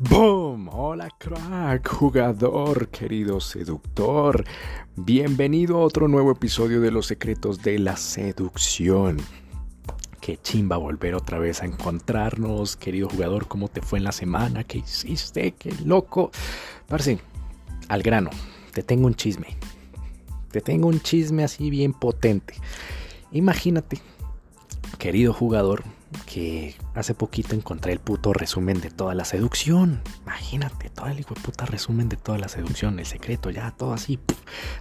¡Boom! Hola crack, jugador, querido seductor. Bienvenido a otro nuevo episodio de Los Secretos de la Seducción. Qué chimba volver otra vez a encontrarnos, querido jugador, ¿cómo te fue en la semana? ¿Qué hiciste? ¡Qué loco! Parce, al grano, te tengo un chisme. Te tengo un chisme así bien potente. Imagínate, querido jugador, que hace poquito encontré el puto resumen de toda la seducción. Imagínate, todo el hijo de puta resumen de toda la seducción, el secreto, ya todo así,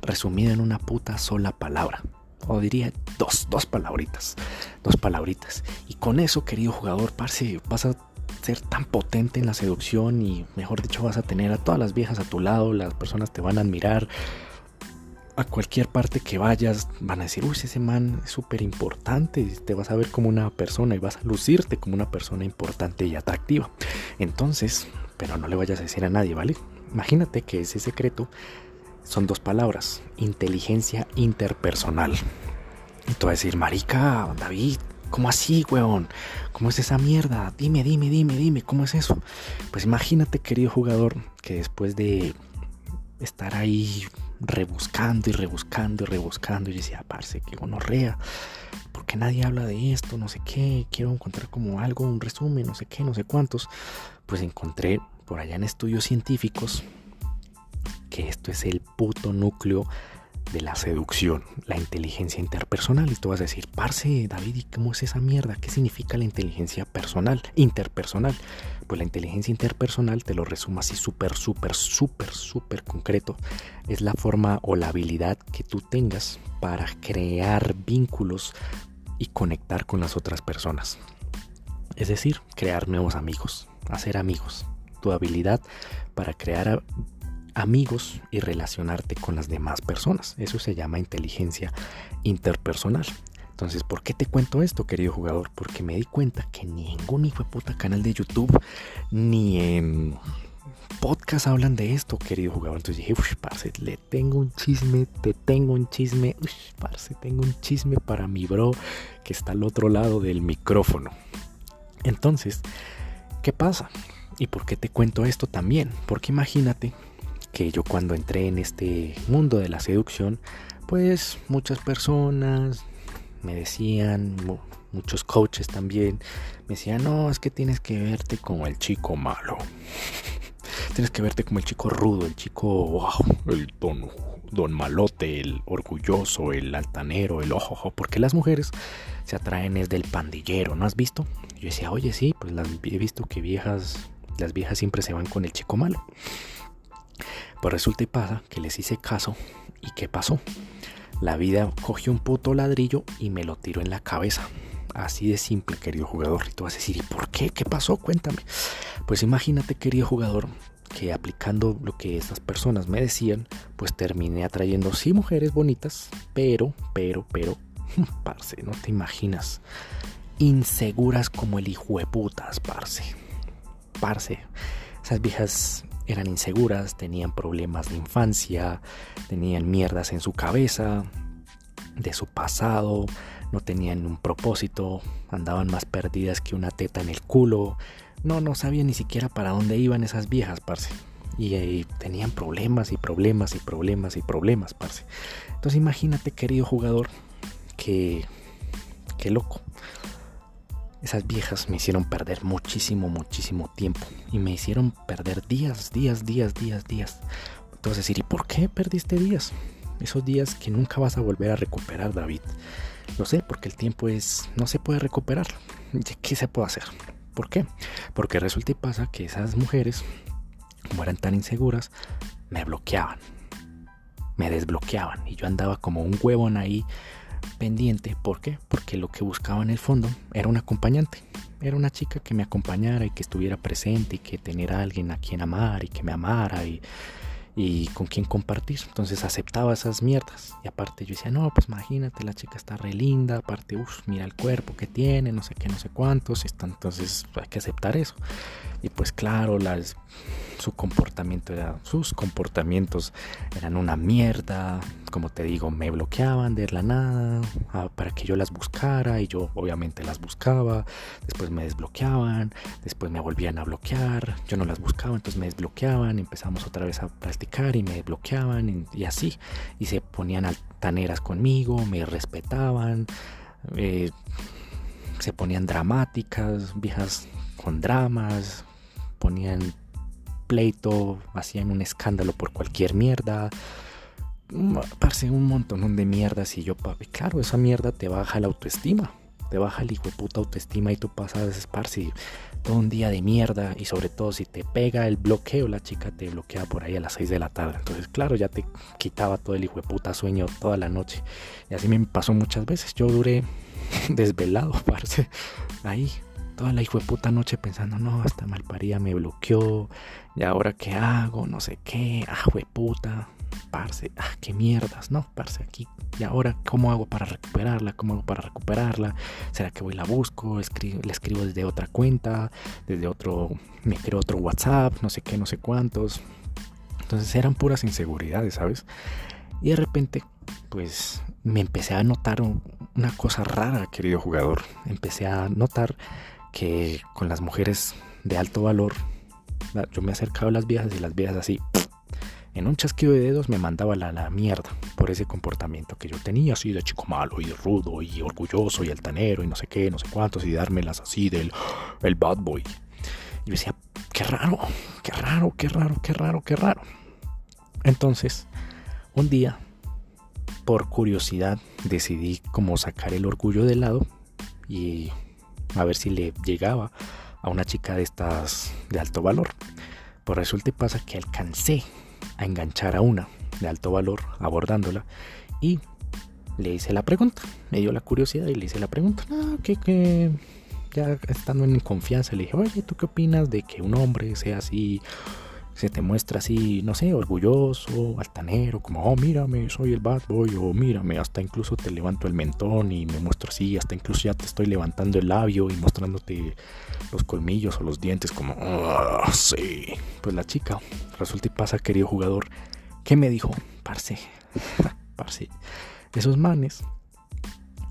resumido en una puta sola palabra. O diría dos, dos palabritas, dos palabritas. Y con eso, querido jugador, parce, vas a ser tan potente en la seducción y mejor dicho vas a tener a todas las viejas a tu lado, las personas te van a admirar, a cualquier parte que vayas van a decir, uy, ese man es súper importante, te vas a ver como una persona y vas a lucirte como una persona importante y atractiva. Entonces, pero no le vayas a decir a nadie, ¿vale? Imagínate que ese secreto son dos palabras, inteligencia interpersonal. Y tú vas a decir, marica, David, ¿cómo así, weón? ¿Cómo es esa mierda? Dime, dime, dime, dime, ¿cómo es eso? Pues imagínate, querido jugador, que después de estar ahí rebuscando y rebuscando y rebuscando. Y decía, parce, que gonorrea. porque nadie habla de esto? No sé qué. Quiero encontrar como algo, un resumen, no sé qué, no sé cuántos. Pues encontré por allá en estudios científicos que esto es el puto núcleo de la seducción, la inteligencia interpersonal. Y tú vas a decir, parce, David, ¿y cómo es esa mierda? ¿Qué significa la inteligencia personal, interpersonal? Pues la inteligencia interpersonal, te lo resumo así súper, súper, súper, súper concreto, es la forma o la habilidad que tú tengas para crear vínculos y conectar con las otras personas. Es decir, crear nuevos amigos, hacer amigos. Tu habilidad para crear amigos y relacionarte con las demás personas. Eso se llama inteligencia interpersonal. Entonces, ¿por qué te cuento esto, querido jugador? Porque me di cuenta que ningún hijo de puta canal de YouTube ni en podcast hablan de esto, querido jugador. Entonces dije, uff, parce, le tengo un chisme, te tengo un chisme, uff, parce, tengo un chisme para mi bro que está al otro lado del micrófono. Entonces, ¿qué pasa? ¿Y por qué te cuento esto también? Porque imagínate que yo cuando entré en este mundo de la seducción, pues muchas personas me decían, muchos coaches también, me decían, no, es que tienes que verte como el chico malo. tienes que verte como el chico rudo, el chico, wow, el don, don malote, el orgulloso, el altanero, el ojo, porque las mujeres se atraen es del pandillero, ¿no has visto? Yo decía, oye, sí, pues las, he visto que viejas, las viejas siempre se van con el chico malo. Pues resulta y pasa que les hice caso. ¿Y qué pasó? La vida cogió un puto ladrillo y me lo tiró en la cabeza. Así de simple, querido jugador. Y tú vas a decir, ¿y por qué? ¿Qué pasó? Cuéntame. Pues imagínate, querido jugador, que aplicando lo que estas personas me decían, pues terminé atrayendo sí mujeres bonitas, pero, pero, pero, parce, no te imaginas. Inseguras como el hijo de putas, parce. Parce. Esas viejas eran inseguras, tenían problemas de infancia, tenían mierdas en su cabeza, de su pasado, no tenían un propósito, andaban más perdidas que una teta en el culo, no, no sabían ni siquiera para dónde iban esas viejas, parce. Y, y tenían problemas y problemas y problemas y problemas, parce. Entonces imagínate, querido jugador, que... Qué loco. Esas viejas me hicieron perder muchísimo, muchísimo tiempo. Y me hicieron perder días, días, días, días, días. Entonces decir, ¿y por qué perdiste días? Esos días que nunca vas a volver a recuperar, David. Lo sé, porque el tiempo es. no se puede recuperar. ¿Qué se puede hacer? ¿Por qué? Porque resulta y pasa que esas mujeres, como eran tan inseguras, me bloqueaban. Me desbloqueaban. Y yo andaba como un huevón ahí pendiente. ¿Por qué? Porque lo que buscaba en el fondo era un acompañante. Era una chica que me acompañara y que estuviera presente y que tener a alguien a quien amar y que me amara y, y con quién compartir. Entonces aceptaba esas mierdas. Y aparte yo decía, no, pues imagínate, la chica está re linda, aparte, uff, mira el cuerpo que tiene, no sé qué, no sé cuántos. Entonces hay que aceptar eso. Y pues claro, las, su comportamiento era, sus comportamientos eran una mierda. Como te digo, me bloqueaban de la nada ah, para que yo las buscara y yo obviamente las buscaba. Después me desbloqueaban, después me volvían a bloquear. Yo no las buscaba, entonces me desbloqueaban. Empezamos otra vez a practicar y me desbloqueaban y, así. Y se ponían altaneras conmigo, me respetaban. Eh, se ponían dramáticas, viejas con dramas, ponían pleito, hacían un escándalo por cualquier mierda. Mm, parce, un montón de mierdas y yo, claro, esa mierda te baja la autoestima. Te baja el hijo de puta autoestima y tú pasas, parce, todo un día de mierda y sobre todo si te pega el bloqueo, la chica te bloquea por ahí a las 6 de la tarde. Entonces, claro, ya te quitaba todo el hijo de puta sueño toda la noche. Y así me pasó muchas veces. Yo duré desvelado, parce, ahí toda la hijo de puta noche pensando, no, hasta malparía me bloqueó, y ahora qué hago, no sé qué, ah, puta, parce, ah, qué mierdas, no, parce, aquí, y ahora cómo hago para recuperarla, cómo hago para recuperarla, será que voy y la busco, la escribo desde otra cuenta, desde otro, me creo otro WhatsApp, no sé qué, no sé cuántos, entonces eran puras inseguridades, ¿sabes? Y de repente, pues me empecé a notar una cosa rara, querido jugador. Empecé a notar que con las mujeres de alto valor, yo me acercaba a las viejas y las viejas así, en un chasquido de dedos me mandaba la, la mierda por ese comportamiento que yo tenía, así de chico malo y rudo y orgulloso y altanero y no sé qué, no sé cuántos, y dármelas así del el bad boy. Y decía, qué raro, qué raro, qué raro, qué raro, qué raro. Entonces, un día, por curiosidad, decidí como sacar el orgullo de lado y a ver si le llegaba a una chica de estas de alto valor. Por resulta y pasa que alcancé a enganchar a una de alto valor abordándola y le hice la pregunta. Me dio la curiosidad y le hice la pregunta. Ah, que, que ya estando en confianza le dije, oye, ¿tú qué opinas de que un hombre sea así se te muestra así, no sé, orgulloso, altanero, como, oh, mírame, soy el bad boy, o mírame, hasta incluso te levanto el mentón y me muestro así, hasta incluso ya te estoy levantando el labio y mostrándote los colmillos o los dientes, como, oh, sí. Pues la chica, resulta y pasa, querido jugador, ¿qué me dijo? Parce, parce, esos manes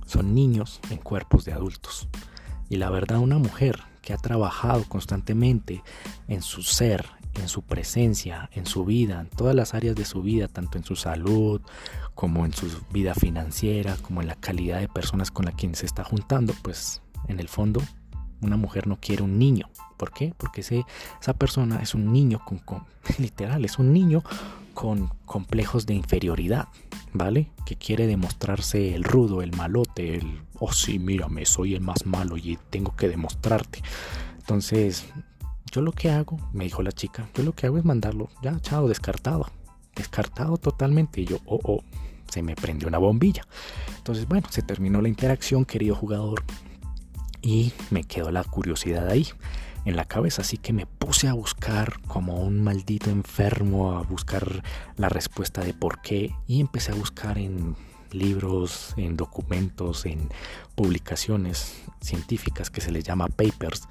son niños en cuerpos de adultos. Y la verdad, una mujer que ha trabajado constantemente en su ser, en su presencia, en su vida, en todas las áreas de su vida, tanto en su salud como en su vida financiera, como en la calidad de personas con las quienes se está juntando, pues en el fondo una mujer no quiere un niño. ¿Por qué? Porque ese, esa persona es un niño con, literal, es un niño con complejos de inferioridad, ¿vale? Que quiere demostrarse el rudo, el malote, el, oh sí, mírame, soy el más malo y tengo que demostrarte. Entonces, yo lo que hago, me dijo la chica, yo lo que hago es mandarlo, ya, chao, descartado. Descartado totalmente. Y yo, oh, oh, se me prendió una bombilla. Entonces, bueno, se terminó la interacción, querido jugador. Y me quedó la curiosidad ahí, en la cabeza. Así que me puse a buscar como un maldito enfermo, a buscar la respuesta de por qué. Y empecé a buscar en libros, en documentos, en publicaciones científicas que se les llama papers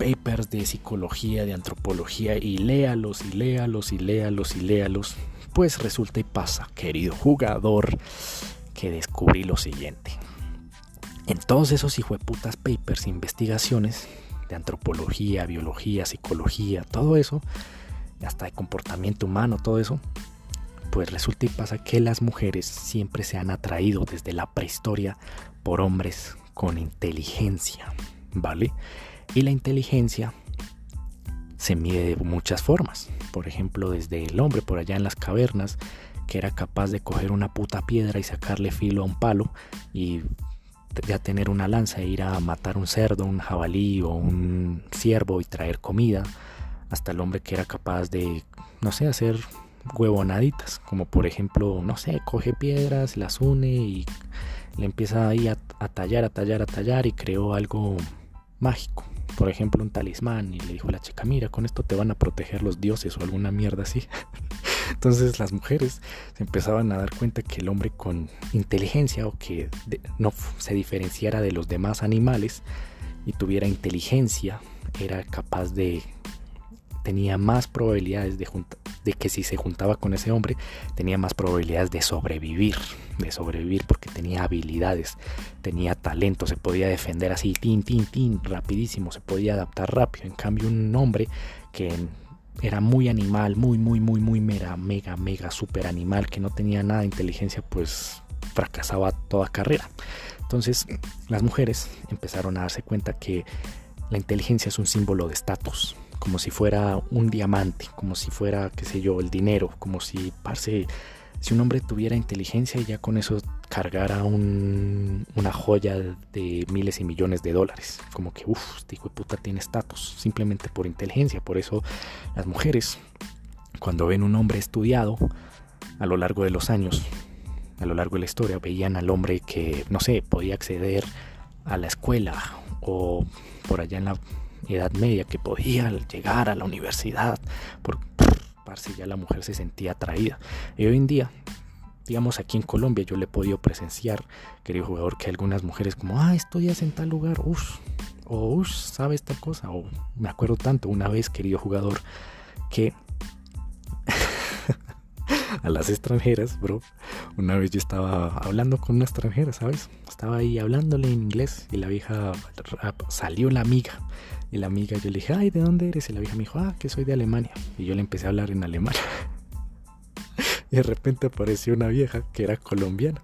papers de psicología, de antropología y léalos y léalos y léalos y léalos. Pues resulta y pasa, querido jugador, que descubrí lo siguiente. En todos esos hijueputas papers, investigaciones de antropología, biología, psicología, todo eso, hasta de comportamiento humano, todo eso, pues resulta y pasa que las mujeres siempre se han atraído desde la prehistoria por hombres con inteligencia, ¿vale? Y la inteligencia se mide de muchas formas. Por ejemplo, desde el hombre por allá en las cavernas, que era capaz de coger una puta piedra y sacarle filo a un palo y ya tener una lanza e ir a matar un cerdo, un jabalí o un ciervo y traer comida, hasta el hombre que era capaz de, no sé, hacer huevonaditas, como por ejemplo, no sé, coge piedras, las une y le empieza ahí a, a tallar, a tallar, a tallar y creó algo mágico por ejemplo, un talismán y le dijo a la chica, mira, con esto te van a proteger los dioses o alguna mierda así. Entonces las mujeres se empezaban a dar cuenta que el hombre con inteligencia o que no se diferenciara de los demás animales y tuviera inteligencia era capaz de tenía más probabilidades de, de que si se juntaba con ese hombre, tenía más probabilidades de sobrevivir, de sobrevivir porque tenía habilidades, tenía talento, se podía defender así, tin, tin, tin, rapidísimo, se podía adaptar rápido. En cambio, un hombre que era muy animal, muy, muy, muy, muy mega, mega, mega, super animal, que no tenía nada de inteligencia, pues fracasaba toda carrera. Entonces, las mujeres empezaron a darse cuenta que la inteligencia es un símbolo de estatus, como si fuera un diamante, como si fuera, qué sé yo, el dinero, como si, parce, si un hombre tuviera inteligencia y ya con eso cargara una joya de miles y millones de dólares. Como que, uff, este hijo de puta tiene estatus, simplemente por inteligencia. Por eso las mujeres, cuando ven un hombre estudiado a lo largo de los años, a lo largo de la historia, veían al hombre que, no sé, podía acceder a la escuela o por allá en la Edad Media que podía llegar a la universidad, por si ya la mujer se sentía atraída. Y hoy en día, digamos aquí en Colombia, yo le he podido presenciar, querido jugador, que algunas mujeres como, ah, estudias en tal lugar, uff, o uff, sabes tal cosa, o me acuerdo tanto una vez, querido jugador, que a las extranjeras, bro. Una vez yo estaba hablando con una extranjera, ¿sabes? Estaba ahí hablándole en inglés y la vieja salió la amiga y la amiga, yo le dije, ay, ¿de dónde eres? Y la vieja me dijo, ah, que soy de Alemania. Y yo le empecé a hablar en alemán. y de repente apareció una vieja que era colombiana.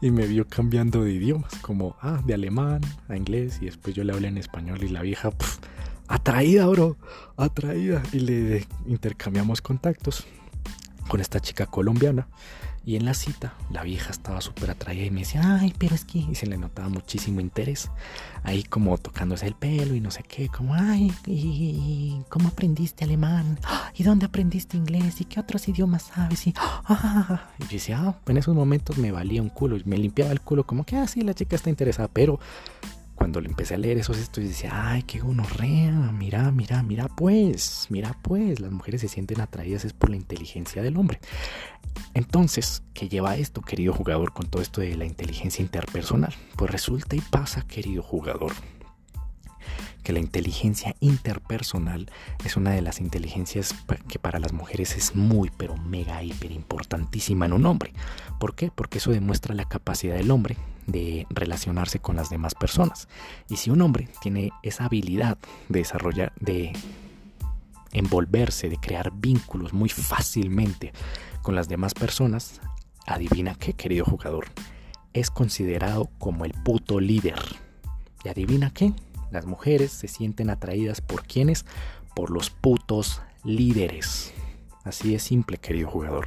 Y me vio cambiando de idiomas, como, ah, de alemán a inglés. Y después yo le hablé en español y la vieja, atraída, bro, atraída. Y le intercambiamos contactos con esta chica colombiana. Y en la cita, la vieja estaba súper atraída y me decía, ay, pero es que, y se le notaba muchísimo interés. Ahí como tocándose el pelo y no sé qué, como, ay, ¿y cómo aprendiste alemán? ¿Y dónde aprendiste inglés? ¿Y qué otros idiomas sabes? Y, ah, y yo decía, ah, en esos momentos me valía un culo, y me limpiaba el culo como que, ah, sí, la chica está interesada, pero cuando le empecé a leer esos estudios decía, ay, qué gonorrea, mira, mira, mira pues, mira pues, las mujeres se sienten atraídas es por la inteligencia del hombre. Entonces, ¿qué lleva esto, querido jugador, con todo esto de la inteligencia interpersonal? Pues resulta y pasa, querido jugador, que la inteligencia interpersonal es una de las inteligencias que para las mujeres es muy, pero mega, hiper importantísima en un hombre. ¿Por qué? Porque eso demuestra la capacidad del hombre de relacionarse con las demás personas. Y si un hombre tiene esa habilidad de desarrollar, de envolverse, de crear vínculos muy fácilmente con las demás personas, adivina qué, querido jugador, es considerado como el puto líder. ¿Y adivina qué? Las mujeres se sienten atraídas por quienes? Por los putos líderes. Así de simple, querido jugador.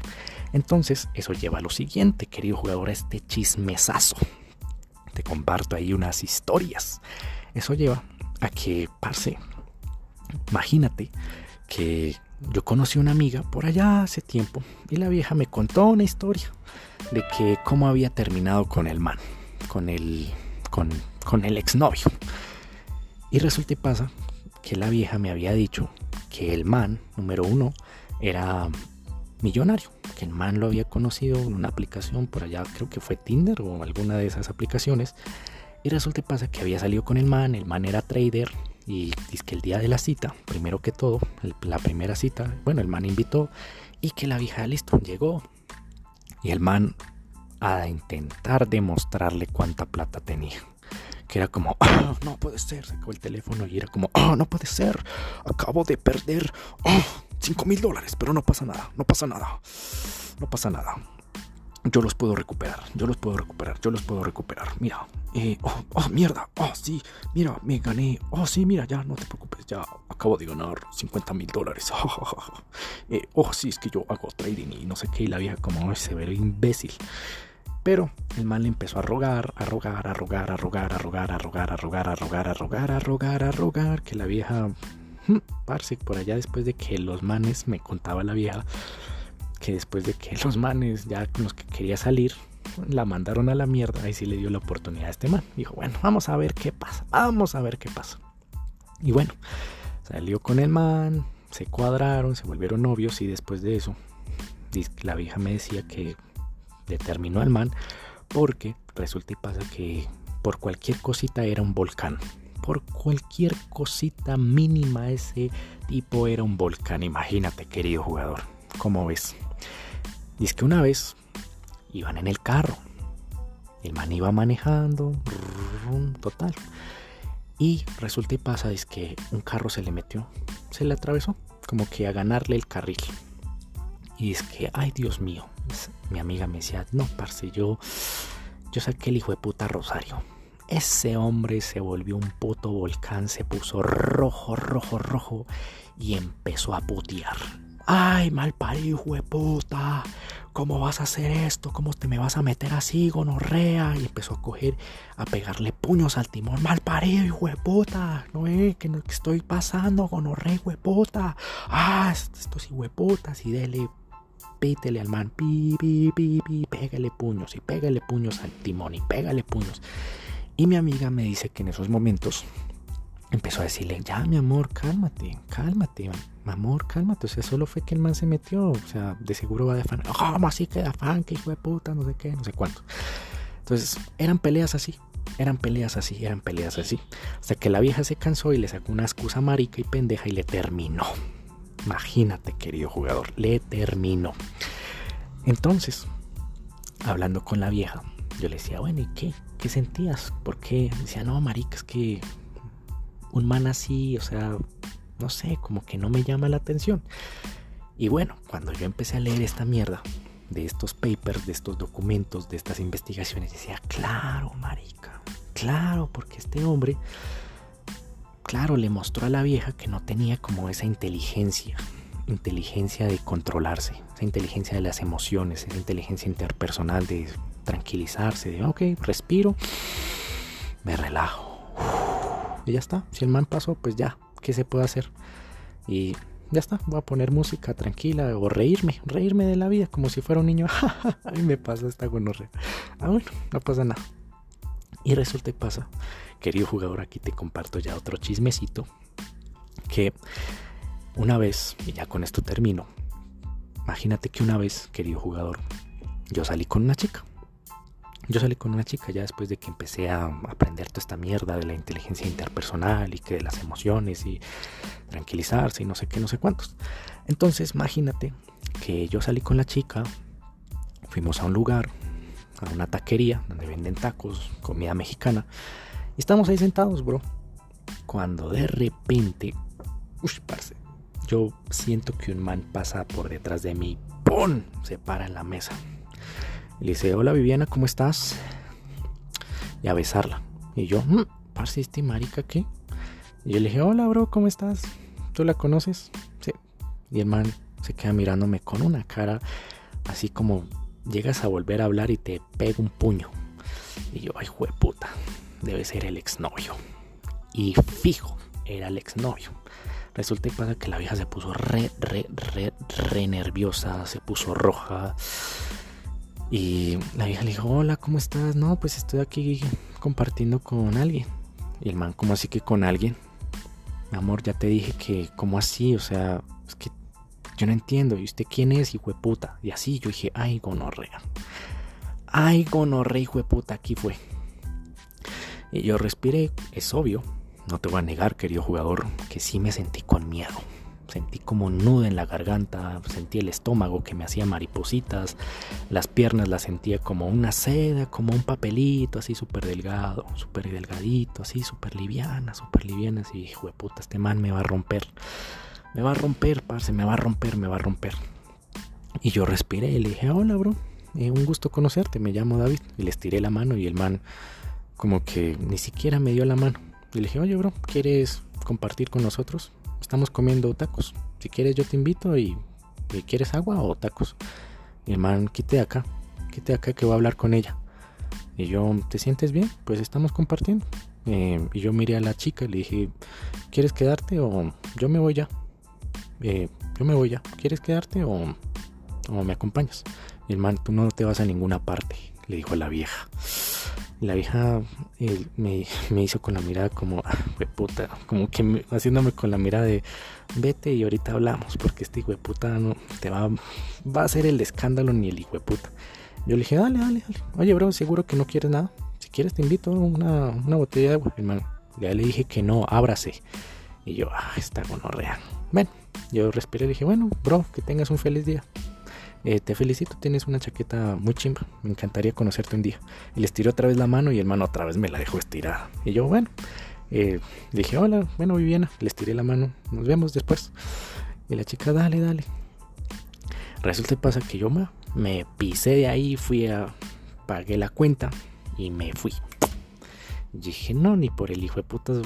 Entonces, eso lleva a lo siguiente, querido jugador, a este chismesazo. Te comparto ahí unas historias. Eso lleva a que, parce, imagínate que yo conocí una amiga por allá hace tiempo y la vieja me contó una historia de que cómo había terminado con el man, con el, con, con el exnovio. Y resulta y pasa que la vieja me había dicho que el man, número uno, era millonario, que el man lo había conocido en una aplicación por allá, creo que fue Tinder o alguna de esas aplicaciones. Y resulta y pasa que había salido con el man, el man era trader y dice que el día de la cita, primero que todo, la primera cita, bueno, el man invitó y que la vieja listo, llegó. Y el man a intentar demostrarle cuánta plata tenía que era como, oh, no puede ser, sacó el teléfono y era como, oh, no puede ser, acabo de perder oh, 5 mil dólares, pero no pasa nada, no pasa nada, no pasa nada. Yo los puedo recuperar, yo los puedo recuperar, yo los puedo recuperar. Mira, eh, oh, oh, mierda, oh, sí, mira, me gané, oh, sí, mira, ya, no te preocupes, ya acabo de ganar 50 mil dólares. eh, oh, sí, es que yo hago trading y no sé qué, y la vieja como se ve imbécil. Pero el mal empezó a rogar, a rogar, a rogar, a rogar, a rogar, a rogar, a rogar, a rogar, a rogar, a rogar, a rogar, que la vieja, parce, por allá después de que los manes, me contaba la vieja, que después de que los manes ya con los que quería salir, la mandaron a la mierda, ahí sí le dio la oportunidad a este man. Dijo, bueno, vamos a ver qué pasa, vamos a ver qué pasa. Y bueno, salió con el man, se cuadraron, se volvieron novios y después de eso, la vieja me decía que determinó al man porque resulta y pasa que por cualquier cosita era un volcán. Por cualquier cosita mínima ese tipo era un volcán. Imagínate, querido jugador. ¿Cómo ves? Dice que una vez iban en el carro. El man iba manejando. Total. Y resulta y pasa es que un carro se le metió. Se le atravesó. Como que a ganarle el carril. Y es que, ay Dios mío. Mi amiga me decía, no, parce, yo, yo saqué el hijo de puta Rosario. Ese hombre se volvió un puto volcán, se puso rojo, rojo, rojo y empezó a putear. ¡Ay, mal parido, puta! ¿Cómo vas a hacer esto? ¿Cómo te me vas a meter así, gonorrea? Y empezó a coger, a pegarle puños al timón. ¡Mal parido, hijo de puta! No es que, no, estoy pasando, gonorrea, hijo de puta. ¡Ah, estos hijo de putas! Y dele pítele al man, pi, pi, pi, pi, pégale puños y pégale puños al timón y pégale puños. Y mi amiga me dice que en esos momentos empezó a decirle, ya mi amor, cálmate, cálmate, mi amor, cálmate. O sea, solo fue que el man se metió. O sea, de seguro va de fan. ¿Cómo así que de fan? Que hijo de puta, no sé qué, no sé cuánto. Entonces, eran peleas así. Eran peleas así, eran peleas así. Hasta que la vieja se cansó y le sacó una excusa marica y pendeja y le terminó. Imagínate, querido jugador, le terminó. Entonces, hablando con la vieja, yo le decía, bueno, ¿y qué? ¿Qué sentías? ¿Por qué? Decía, no, marica, es que un man así, o sea, no sé, como que no me llama la atención. Y bueno, cuando yo empecé a leer esta mierda de estos papers, de estos documentos, de estas investigaciones, decía, claro, marica, claro, porque este hombre, claro, le mostró a la vieja que no tenía como esa inteligencia, inteligencia de controlarse, esa inteligencia de las emociones, esa inteligencia interpersonal de tranquilizarse, de, ok, respiro, me relajo. Y ya está, si el man pasó, pues ya, ¿qué se puede hacer? Y ya está, voy a poner música tranquila o reírme, reírme de la vida como si fuera un niño. a mí me pasa esta gonorrea. Ah, bueno, no pasa nada. Y resulta y pasa, querido jugador, aquí te comparto ya otro chismecito. Que una vez, y ya con esto termino, imagínate que una vez, querido jugador, yo salí con una chica. Yo salí con una chica ya después de que empecé a aprender toda esta mierda de la inteligencia interpersonal y que de las emociones y tranquilizarse y no sé qué, no sé cuántos. Entonces, imagínate que yo salí con la chica, fuimos a un lugar, a una taquería donde venden tacos, comida mexicana, y estamos ahí sentados, bro. Cuando de repente, uy, parce, yo siento que un man pasa por detrás de mí, ¡pum! Se para en la mesa le dice, hola Viviana, ¿cómo estás? Y a besarla. Y yo, mmm, marica, ¿qué? Y yo le dije, hola bro, ¿cómo estás? ¿Tú la conoces? Sí. Y el man se queda mirándome con una cara así como llegas a volver a hablar y te pega un puño. Y yo, ay, puta, debe ser el exnovio. Y fijo, era el exnovio. Resulta y pasa que la vieja se puso re, re, re, re nerviosa, se puso roja. Y la vieja le dijo, hola, ¿cómo estás? No, pues estoy aquí compartiendo con alguien. Y el man, ¿cómo así que con alguien? Mi amor, ya te dije que, ¿cómo así? O sea, es que yo no entiendo. ¿Y usted quién es, hijo de puta? Y así yo dije, ay, gonorrea. Ay, gonorrea, hijo de puta, aquí fue. Y yo respiré, es obvio. No te voy a negar, querido jugador, que sí me sentí con miedo sentí como nudo en la garganta, sentí el estómago que me hacía maripositas, las piernas las sentía como una seda, como un papelito, así súper delgado, súper delgadito, así súper liviana, súper liviana, así, hijo de puta, este man me va a romper, me va a romper, parce, me va a romper, me va a romper. Y yo respiré y le dije, hola, bro, eh, un gusto conocerte, me llamo David, y le estiré la mano y el man como que ni siquiera me dio la mano. Y le dije, oye, bro, ¿quieres compartir con nosotros? estamos comiendo tacos. Si quieres yo te invito y, ¿quieres agua o tacos? Y el man, quite acá, quite acá que voy a hablar con ella. Y yo, ¿te sientes bien? Pues estamos compartiendo. Eh, y yo miré a la chica y le dije, ¿quieres quedarte o yo me voy ya? Eh, yo me voy ya. ¿Quieres quedarte o, o me acompañas? Y el tú no te vas a ninguna parte, le dijo a la vieja. La vieja eh, me, hizo con la mirada como, ah, puta, como que haciéndome con la mirada de, vete y ahorita hablamos, porque este hijo de puta no te va, va a hacer el escándalo ni el hijo de puta. Yo le dije, dale, dale, dale. Oye, bro, seguro que no quieres nada. Si quieres, te invito a una, botella de agua, hermano. Ya le dije que no, ábrase. Y yo, ah, está gonorrea. Bueno, yo respiré y dije, bueno, bro, que tengas un feliz día. Eh, te felicito, tienes una chaqueta muy chimba. Me encantaría conocerte un día. Y le estiró otra vez la mano y el mano otra vez me la dejó estirada. Y yo, bueno, eh, dije, hola, bueno, Viviana. Le estiré la mano, nos vemos después. Y la chica, dale, dale. Resulta y pasa que yo me, me pisé de ahí, fui a. pagué la cuenta y me fui. Y dije, no, ni por el hijo de putas,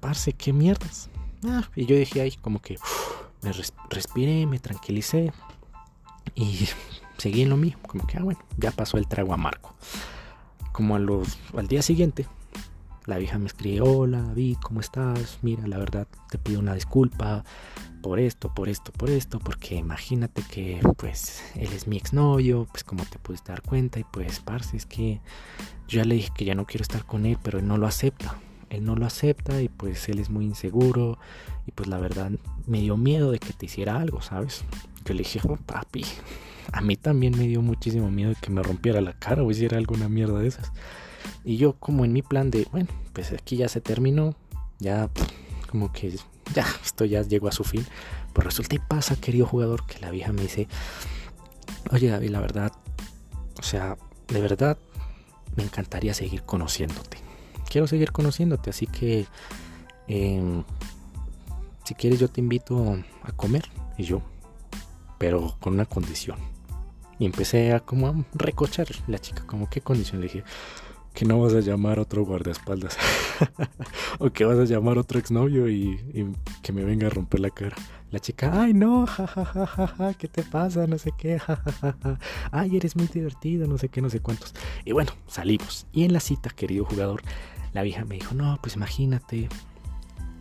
parce, qué mierdas. Ah, y yo dije ahí como que me respiré, me tranquilicé y seguí en lo mío, como que, ah, bueno, ya pasó el trago amargo. Como a los, al día siguiente, la vieja me escribe, hola David, ¿cómo estás? Mira, la verdad te pido una disculpa por esto, por esto, por esto, porque imagínate que pues él es mi exnovio, pues como te pudiste dar cuenta y pues parce, es que yo ya le dije que ya no quiero estar con él, pero él no lo acepta él no lo acepta y pues él es muy inseguro y pues la verdad me dio miedo de que te hiciera algo, ¿sabes? Yo le dije, oh, papi, a mí también me dio muchísimo miedo de que me rompiera la cara o hiciera alguna mierda de esas. Y yo como en mi plan de, bueno, pues aquí ya se terminó, ya como que ya, esto ya llegó a su fin. Pues resulta y pasa, querido jugador, que la vieja me dice, oye David, la verdad, o sea, de verdad me encantaría seguir conociéndote quiero seguir conociéndote, así que em, si quieres yo te invito a comer y yo, pero con una condición. Y empecé a como a recochar la chica, como qué condición le dije, que no vas a llamar a otro guardaespaldas o que vas a llamar a otro exnovio y, y que me venga a romper la cara. La chica, ay no, jajajaja, ¿qué te pasa? No sé qué, jajajaja. Ay, eres muy divertido, no sé qué, no sé cuántos. Y bueno, salimos. Y en la cita, querido jugador, la vieja me dijo, no, pues imagínate,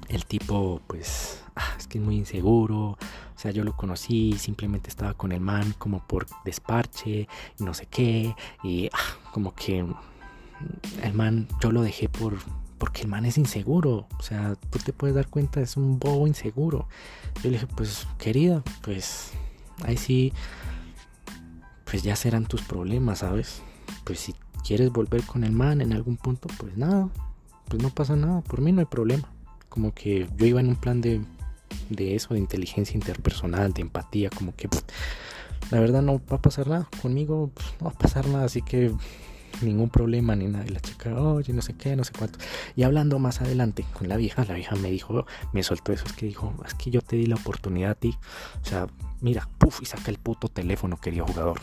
el tipo, pues, ah, es que es muy inseguro. O sea, yo lo conocí, simplemente estaba con el man como por desparche no sé qué. Y ah, como que el man, yo lo dejé por, porque el man es inseguro. O sea, tú te puedes dar cuenta, es un bobo inseguro. Yo le dije, pues, querida, pues, ahí sí, pues ya serán tus problemas, ¿sabes? Pues si quieres volver con el man en algún punto, pues nada, pues no pasa nada, por mí no hay problema. Como que yo iba en un plan de, de eso, de inteligencia interpersonal, de empatía, como que la verdad no va a pasar nada, conmigo pues, no va a pasar nada, así que ningún problema ni nada. Y la chica, oye, no sé qué, no sé cuánto. Y hablando más adelante con la vieja, la vieja me dijo, me soltó eso, es que dijo, es que yo te di la oportunidad a ti. O sea, mira, puff, y saca el puto teléfono, querido jugador.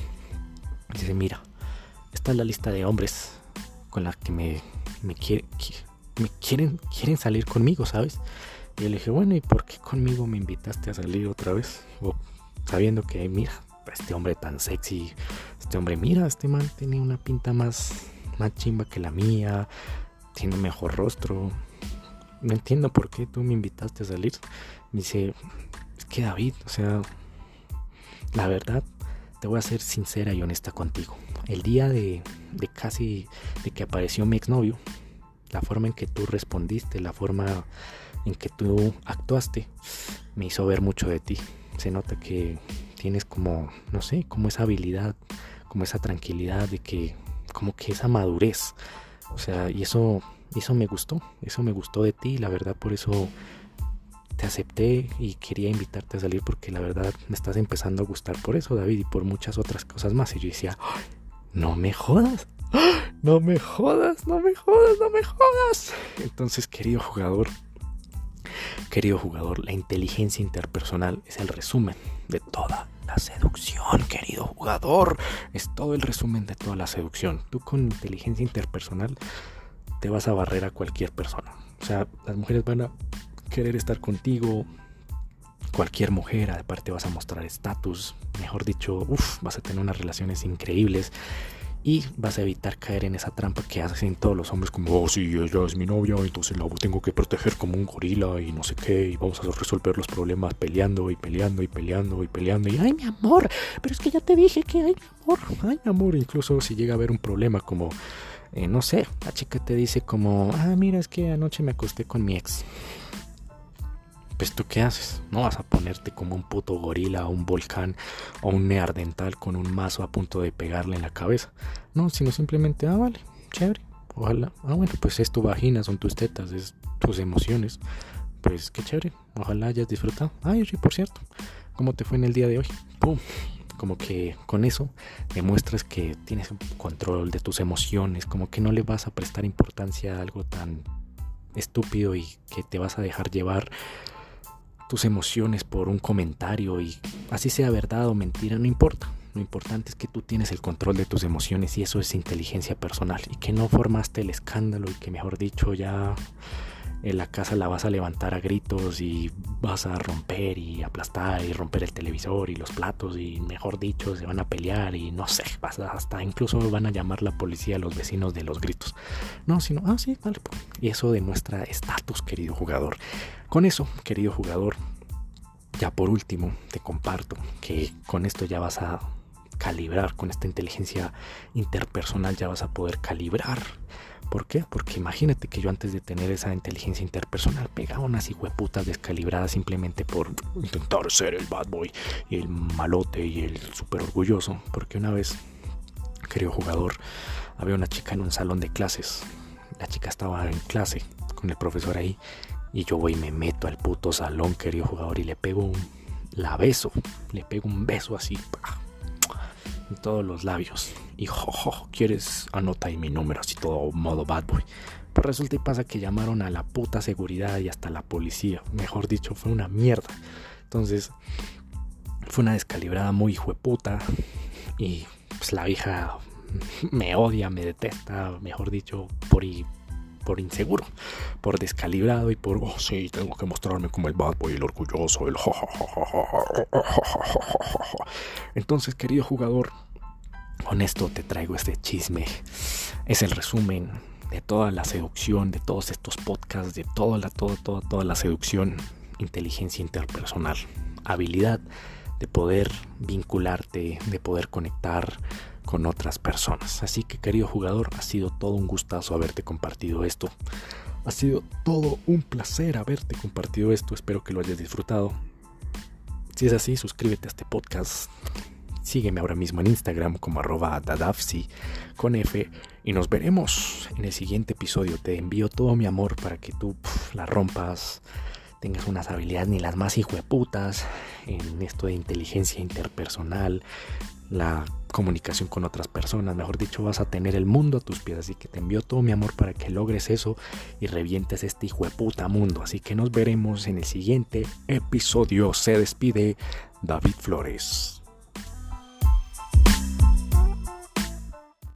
dice, mira, esta es la lista de hombres con las que me, me, me quieren, quieren salir conmigo, ¿sabes? Y yo le dije, bueno, ¿y por qué conmigo me invitaste a salir otra vez? Sabiendo que, mira, este hombre tan sexy, este hombre, mira, este man tiene una pinta más, más chimba que la mía, tiene mejor rostro. No entiendo por qué tú me invitaste a salir. Me dice, es que David, o sea, la verdad, te voy a ser sincera y honesta contigo. El día de, casi de que apareció mi exnovio, la forma en que tú respondiste, la forma en que tú actuaste, me hizo ver mucho de ti. Se nota que tienes como, no sé, como esa habilidad, como esa tranquilidad de que, como que esa madurez. O sea, y eso, eso me gustó, eso me gustó de ti, la verdad por eso te acepté y quería invitarte a salir porque la verdad me estás empezando a gustar por eso, David, y por muchas otras cosas más. Y yo decía, no me jodas, no me jodas, no me jodas, no me jodas. Entonces, querido jugador, querido jugador, la inteligencia interpersonal es el resumen de toda la seducción, querido jugador. Es todo el resumen de toda la seducción. Tú con inteligencia interpersonal te vas a barrer a cualquier persona. O sea, las mujeres van a querer estar contigo. Cualquier mujer, aparte vas a mostrar estatus, mejor dicho, uff, vas a tener unas relaciones increíbles y vas a evitar caer en esa trampa que hacen todos los hombres como, oh sí, ella es mi novia, entonces la tengo que proteger como un gorila y no sé qué, y vamos a resolver los problemas peleando y peleando y peleando y peleando y, ay mi amor, pero es que ya te dije que, ay mi amor, ay mi amor, incluso si llega a haber un problema como Eh, no sé, la chica te dice como, ah, mira, es que anoche me acosté con mi ex. Pues tú qué haces? No vas a ponerte como un puto gorila o un volcán o un neardental con un mazo a punto de pegarle en la cabeza. No, sino simplemente, ah, vale, chévere, ojalá. Ah, bueno, pues es tu vagina, son tus tetas, es tus emociones. Pues qué chévere, ojalá hayas disfrutado. Ay, sí, por cierto, ¿cómo te fue en el día de hoy? ¡Pum! como que con eso demuestras que tienes control de tus emociones, como que no le vas a prestar importancia a algo tan estúpido y que te vas a dejar llevar tus emociones por un comentario y así sea verdad o mentira, no importa. Lo importante es que tú tienes el control de tus emociones y eso es inteligencia personal y que no formaste el escándalo y que mejor dicho ya en la casa la vas a levantar a gritos y vas a romper y aplastar y romper el televisor y los platos y mejor dicho se van a pelear y no sé, hasta incluso van a llamar la policía a los vecinos de los gritos. No, sino, ah, sí, vale. Pues. Y eso demuestra estatus, querido jugador. Con eso, querido jugador, ya por último te comparto que con esto ya vas a calibrar, con esta inteligencia interpersonal ya vas a poder calibrar ¿Por qué? Porque imagínate que yo antes de tener esa inteligencia interpersonal pegaba unas hijueputas descalibradas simplemente por intentar ser el bad boy y el malote y el súper orgulloso. Porque una vez, querido jugador, había una chica en un salón de clases. La chica estaba en clase con el profesor ahí y yo voy y me meto al puto salón, querido jugador, y le pego un... La beso, le pego un beso así en todos los labios. Y jojo, ¿quieres? Anota ahí mi número, así todo modo bad boy. Pues resulta y pasa que llamaron a la puta seguridad y hasta la policía. Mejor dicho, fue una mierda. Entonces, fue una descalibrada muy hijueputa. Y pues la hija me odia, me detesta, mejor dicho, por, por inseguro, por descalibrado y por, oh sí, tengo que mostrarme como el bad boy, el orgulloso, el Entonces, querido jugador, con esto te traigo este chisme. Es el resumen de toda la seducción, de todos estos podcasts, de toda la, toda, toda, toda la seducción, inteligencia interpersonal, habilidad de poder vincularte, de poder conectar con otras personas. Así que querido jugador, ha sido todo un gustazo haberte compartido esto. Ha sido todo un placer haberte compartido esto. Espero que lo hayas disfrutado. Si es así, suscríbete a este podcast. Sígueme ahora mismo en Instagram como arroba dadafsi con F y nos veremos en el siguiente episodio. Te envío todo mi amor para que tú la rompas, tengas unas habilidades ni las más hijueputas en esto de inteligencia interpersonal, la comunicación con otras personas, mejor dicho, vas a tener el mundo a tus pies, así que te envío todo mi amor para que logres eso y revientes este hijo de puta mundo, así que nos veremos en el siguiente episodio, se despide David Flores.